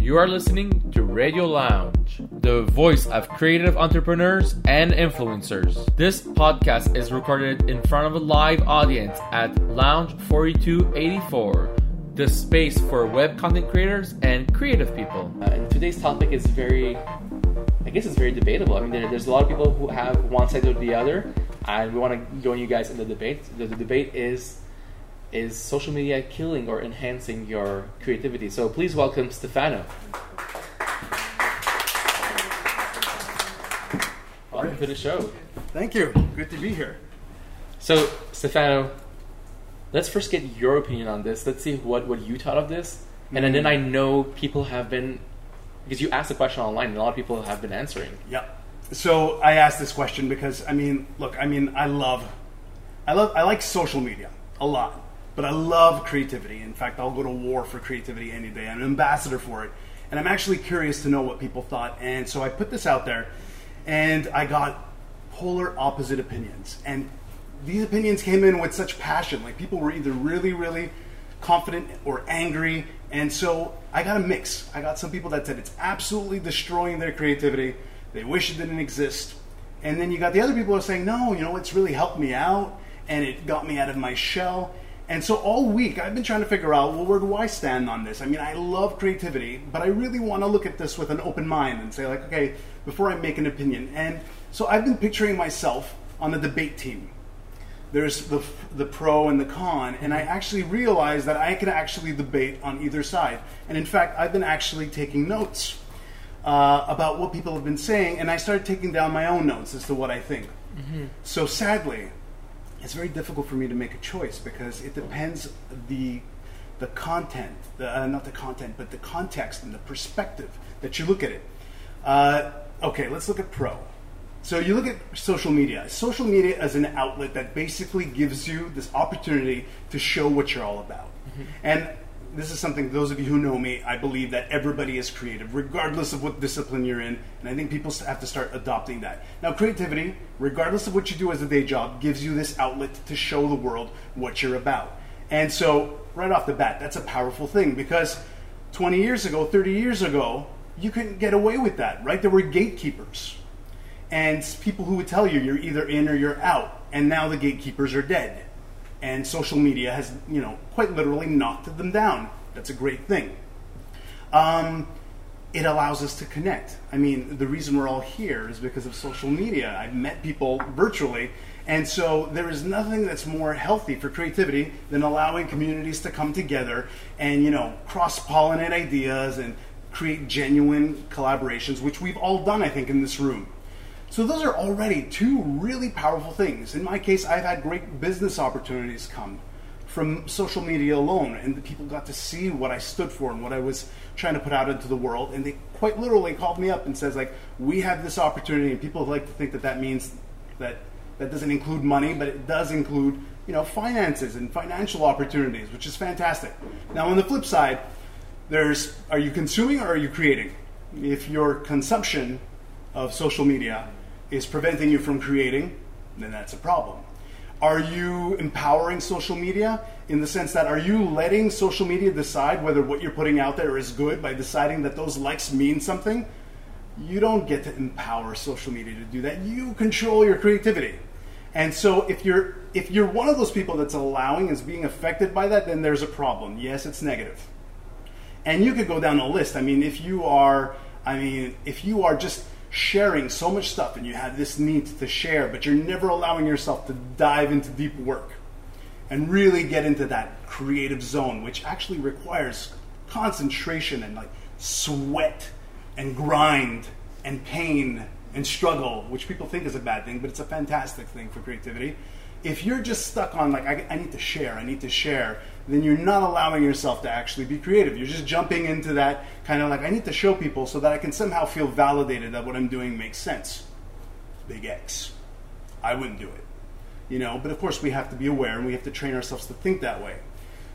You are listening to Radio Lounge, the voice of creative entrepreneurs and influencers. This podcast is recorded in front of a live audience at Lounge 4284, the space for web content creators and creative people. Uh, and today's topic is very, I guess it's very debatable. I mean, there, there's a lot of people who have one side or the other, and we want to join you guys in the debate. The, the debate is is social media killing or enhancing your creativity? So please welcome Stefano. Welcome to the show. Thank you. Good to be here. So, Stefano, let's first get your opinion on this. Let's see what, what you thought of this. And then, then mm. I know people have been, because you asked the question online, and a lot of people have been answering. Yeah. So I asked this question because I mean, look, I mean, I love, I love, I like social media a lot. But I love creativity. In fact, I'll go to war for creativity any day. I'm an ambassador for it. And I'm actually curious to know what people thought. And so I put this out there, and I got polar opposite opinions. And these opinions came in with such passion. Like people were either really, really confident or angry. And so I got a mix. I got some people that said it's absolutely destroying their creativity. They wish it didn't exist. And then you got the other people who are saying, no, you know, it's really helped me out and it got me out of my shell. And so all week I've been trying to figure out, well, where do I stand on this? I mean, I love creativity, but I really want to look at this with an open mind and say, like, okay, before I make an opinion. And so I've been picturing myself on the debate team. There's the, the pro and the con, and I actually realized that I can actually debate on either side. And in fact, I've been actually taking notes uh, about what people have been saying, and I started taking down my own notes as to what I think. Mm-hmm. So sadly, it's very difficult for me to make a choice because it depends the the content, the, uh, not the content, but the context and the perspective that you look at it. Uh, okay, let's look at pro. So you look at social media. Social media as an outlet that basically gives you this opportunity to show what you're all about. Mm-hmm. And this is something, those of you who know me, I believe that everybody is creative, regardless of what discipline you're in. And I think people have to start adopting that. Now, creativity, regardless of what you do as a day job, gives you this outlet to show the world what you're about. And so, right off the bat, that's a powerful thing because 20 years ago, 30 years ago, you couldn't get away with that, right? There were gatekeepers and people who would tell you you're either in or you're out. And now the gatekeepers are dead and social media has, you know, quite literally knocked them down. That's a great thing. Um, it allows us to connect. I mean, the reason we're all here is because of social media. I've met people virtually, and so there is nothing that's more healthy for creativity than allowing communities to come together and, you know, cross pollinate ideas and create genuine collaborations, which we've all done, I think, in this room. So those are already two really powerful things. In my case, I've had great business opportunities come from social media alone, and the people got to see what I stood for and what I was trying to put out into the world. And they quite literally called me up and says, like, we have this opportunity, and people like to think that that means that that doesn't include money, but it does include, you know, finances and financial opportunities, which is fantastic. Now, on the flip side, there's are you consuming or are you creating? If your consumption of social media is preventing you from creating, then that's a problem. Are you empowering social media in the sense that are you letting social media decide whether what you're putting out there is good by deciding that those likes mean something? You don't get to empower social media to do that. You control your creativity. And so if you're if you're one of those people that's allowing is being affected by that, then there's a problem. Yes, it's negative. And you could go down a list. I mean, if you are I mean, if you are just sharing so much stuff and you have this need to share, but you're never allowing yourself to dive into deep work and really get into that creative zone, which actually requires concentration and like sweat and grind and pain and struggle, which people think is a bad thing, but it's a fantastic thing for creativity. If you're just stuck on like I, I need to share, I need to share, then you're not allowing yourself to actually be creative. You're just jumping into that kind of like, I need to show people so that I can somehow feel validated that what I'm doing makes sense. Big X. I wouldn't do it. You know, but of course we have to be aware and we have to train ourselves to think that way.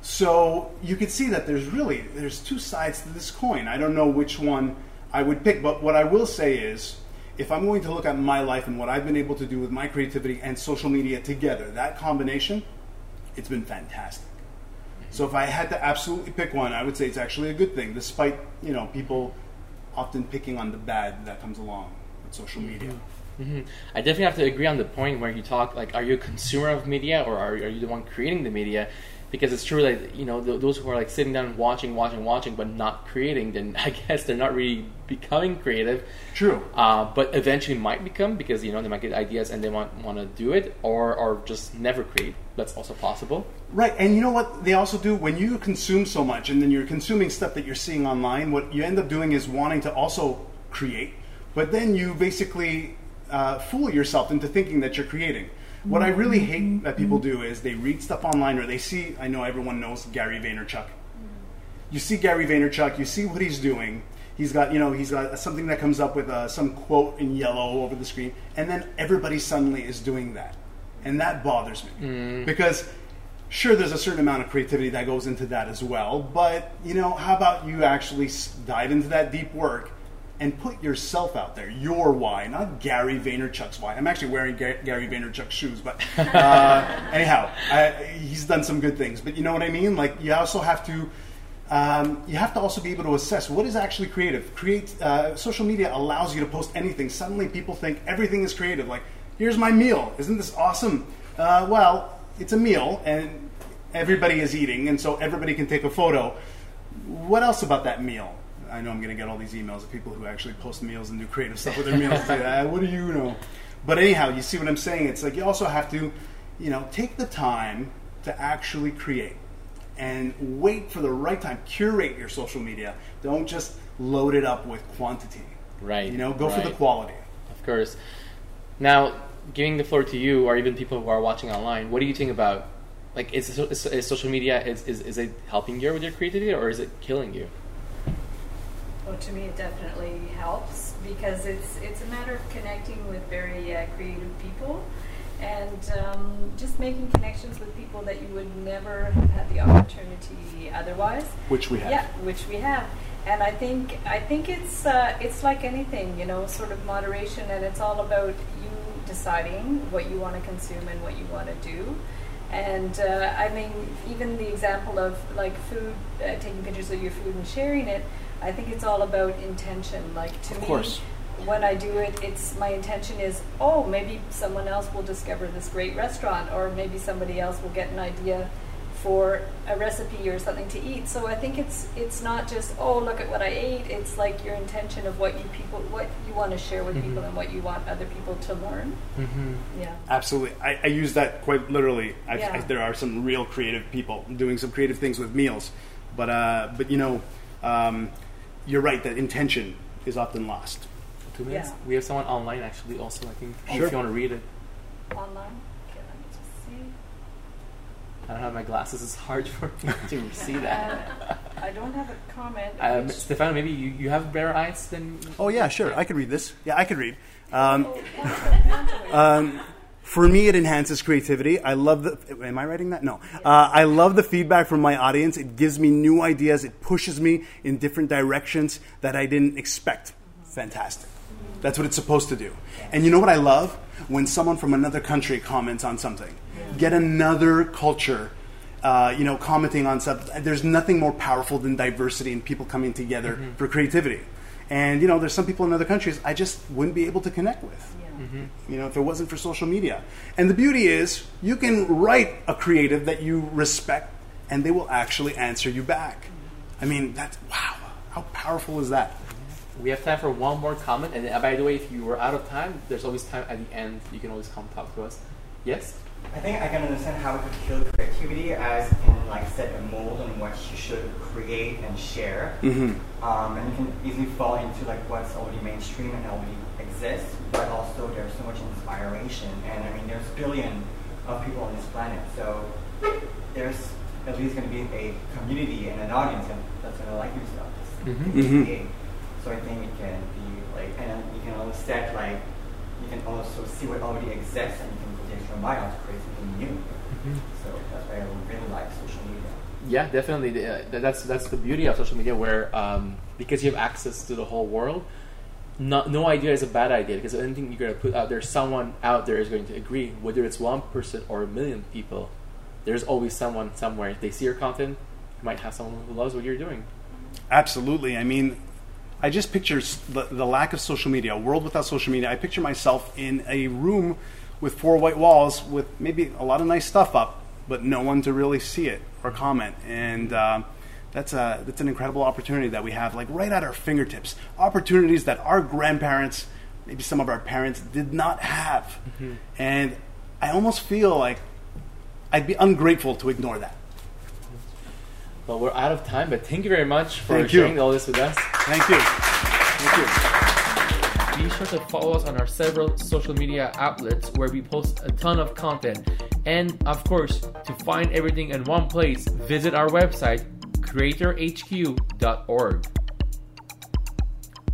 So you can see that there's really there's two sides to this coin. I don't know which one I would pick, but what I will say is if I'm going to look at my life and what I've been able to do with my creativity and social media together, that combination, it's been fantastic. So if I had to absolutely pick one, I would say it's actually a good thing, despite you know people often picking on the bad that comes along with social media. hmm I definitely have to agree on the point where you talk like, are you a consumer of media or are, are you the one creating the media? Because it's true that you know th- those who are like sitting down watching, watching, watching, but not creating, then I guess they're not really becoming creative. True. Uh, but eventually might become because you know they might get ideas and they want want to do it, or or just never create. That's also possible. Right, and you know what they also do when you consume so much, and then you're consuming stuff that you're seeing online. What you end up doing is wanting to also create, but then you basically uh, fool yourself into thinking that you're creating. What I really hate that people do is they read stuff online or they see. I know everyone knows Gary Vaynerchuk. You see Gary Vaynerchuk, you see what he's doing. He's got, you know, he's got something that comes up with uh, some quote in yellow over the screen, and then everybody suddenly is doing that, and that bothers me because sure there's a certain amount of creativity that goes into that as well but you know how about you actually dive into that deep work and put yourself out there your why not gary vaynerchuk's why i'm actually wearing Ga- gary vaynerchuk's shoes but uh, anyhow I, he's done some good things but you know what i mean like you also have to um, you have to also be able to assess what is actually creative. Create uh, social media allows you to post anything. Suddenly, people think everything is creative. Like, here's my meal. Isn't this awesome? Uh, well, it's a meal, and everybody is eating, and so everybody can take a photo. What else about that meal? I know I'm going to get all these emails of people who actually post meals and do creative stuff with their meals. Say, ah, what do you know? But anyhow, you see what I'm saying? It's like you also have to, you know, take the time to actually create and wait for the right time. Curate your social media. Don't just load it up with quantity. Right. You know, go for the quality. Of course. Now, giving the floor to you, or even people who are watching online, what do you think about? Like, is, is, is social media is, is is it helping you with your creativity, or is it killing you? Well, to me, it definitely helps because it's it's a matter of connecting with very uh, creative people and um, just making connections with people that you would never have had the opportunity otherwise. Which we have. Yeah, which we have. And I think I think it's uh, it's like anything, you know, sort of moderation, and it's all about you deciding what you want to consume and what you want to do. And uh, I mean, even the example of like food, uh, taking pictures of your food and sharing it, I think it's all about intention. Like to Of me, course. when I do it, it's my intention is, oh, maybe someone else will discover this great restaurant, or maybe somebody else will get an idea for a recipe or something to eat. So I think it's it's not just oh look at what I ate. It's like your intention of what you people what you want to share with people and what you want other people to learn. Mm-hmm. Yeah. Absolutely. I, I use that quite literally. Yeah. I, there are some real creative people doing some creative things with meals. But, uh, but you know, um, you're right that intention is often lost. Two minutes. Yeah. We have someone online actually. Also, I think Sure. if you want to read it. Online. Okay, let me just see. I don't have my glasses. It's hard for me to see that. Uh, I don't have a comment. Um, Stefano, maybe you, you have better eyes than. Oh, yeah, sure. I could read this. Yeah, I could read. Um, Oh, Angela, Angela. Um, for me, it enhances creativity. I love the. Am I writing that? No. Uh, I love the feedback from my audience. It gives me new ideas. It pushes me in different directions that I didn't expect. Fantastic. That's what it's supposed to do. And you know what I love? When someone from another country comments on something. Get another culture. Uh, you know, commenting on stuff. There's nothing more powerful than diversity and people coming together for creativity. And you know, there's some people in other countries I just wouldn't be able to connect with yeah. you know, if it wasn't for social media. And the beauty is, you can write a creative that you respect, and they will actually answer you back. I mean, that's wow. How powerful is that? We have time for one more comment. And uh, by the way, if you were out of time, there's always time at the end. You can always come talk to us. Yes. I think I can understand how it could kill creativity as in like set a mold on what you should create and share. Mm-hmm. Um, and you can easily fall into like what's already mainstream and already exists, but also there's so much inspiration. And I mean, there's a billion of people on this planet, so there's at least going to be a community and an audience that- that's going to like your stuff. Mhm. Mhm. So I think it can be like, and you can also set like, you can also see what already exists and you can put the extra mile to create something new. So that's why I really like social media. Yeah, definitely. The- Uh, that's that's the beauty of social media, where um, because you have access to the whole world, no, no idea is a bad idea because anything you're going to put out there, someone out there is going to agree, whether it's one person or a million people. there's always someone somewhere. If they see your content, you might have someone who loves what you're doing. Absolutely. I mean, I just picture the, the lack of social media, a world without social media. I picture myself in a room with four white walls with maybe a lot of nice stuff up, but no one to really see it or comment. And uh, that's a that's an incredible opportunity that we have, like right at our fingertips. Opportunities that our grandparents, maybe some of our parents, did not have. And I almost feel like I'd be ungrateful to ignore that. Well, we're out of time, but thank you very much for Thank you. sharing all this with us. Thank you. Thank you. Be sure to follow us on our several social media outlets where we post a ton of content. And of course, to find everything in one place, visit our website, creatorhq.org.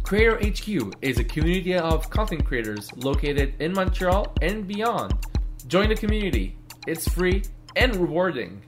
Creator HQ is a community of content creators located in Montreal and beyond. Join the community, it's free and rewarding.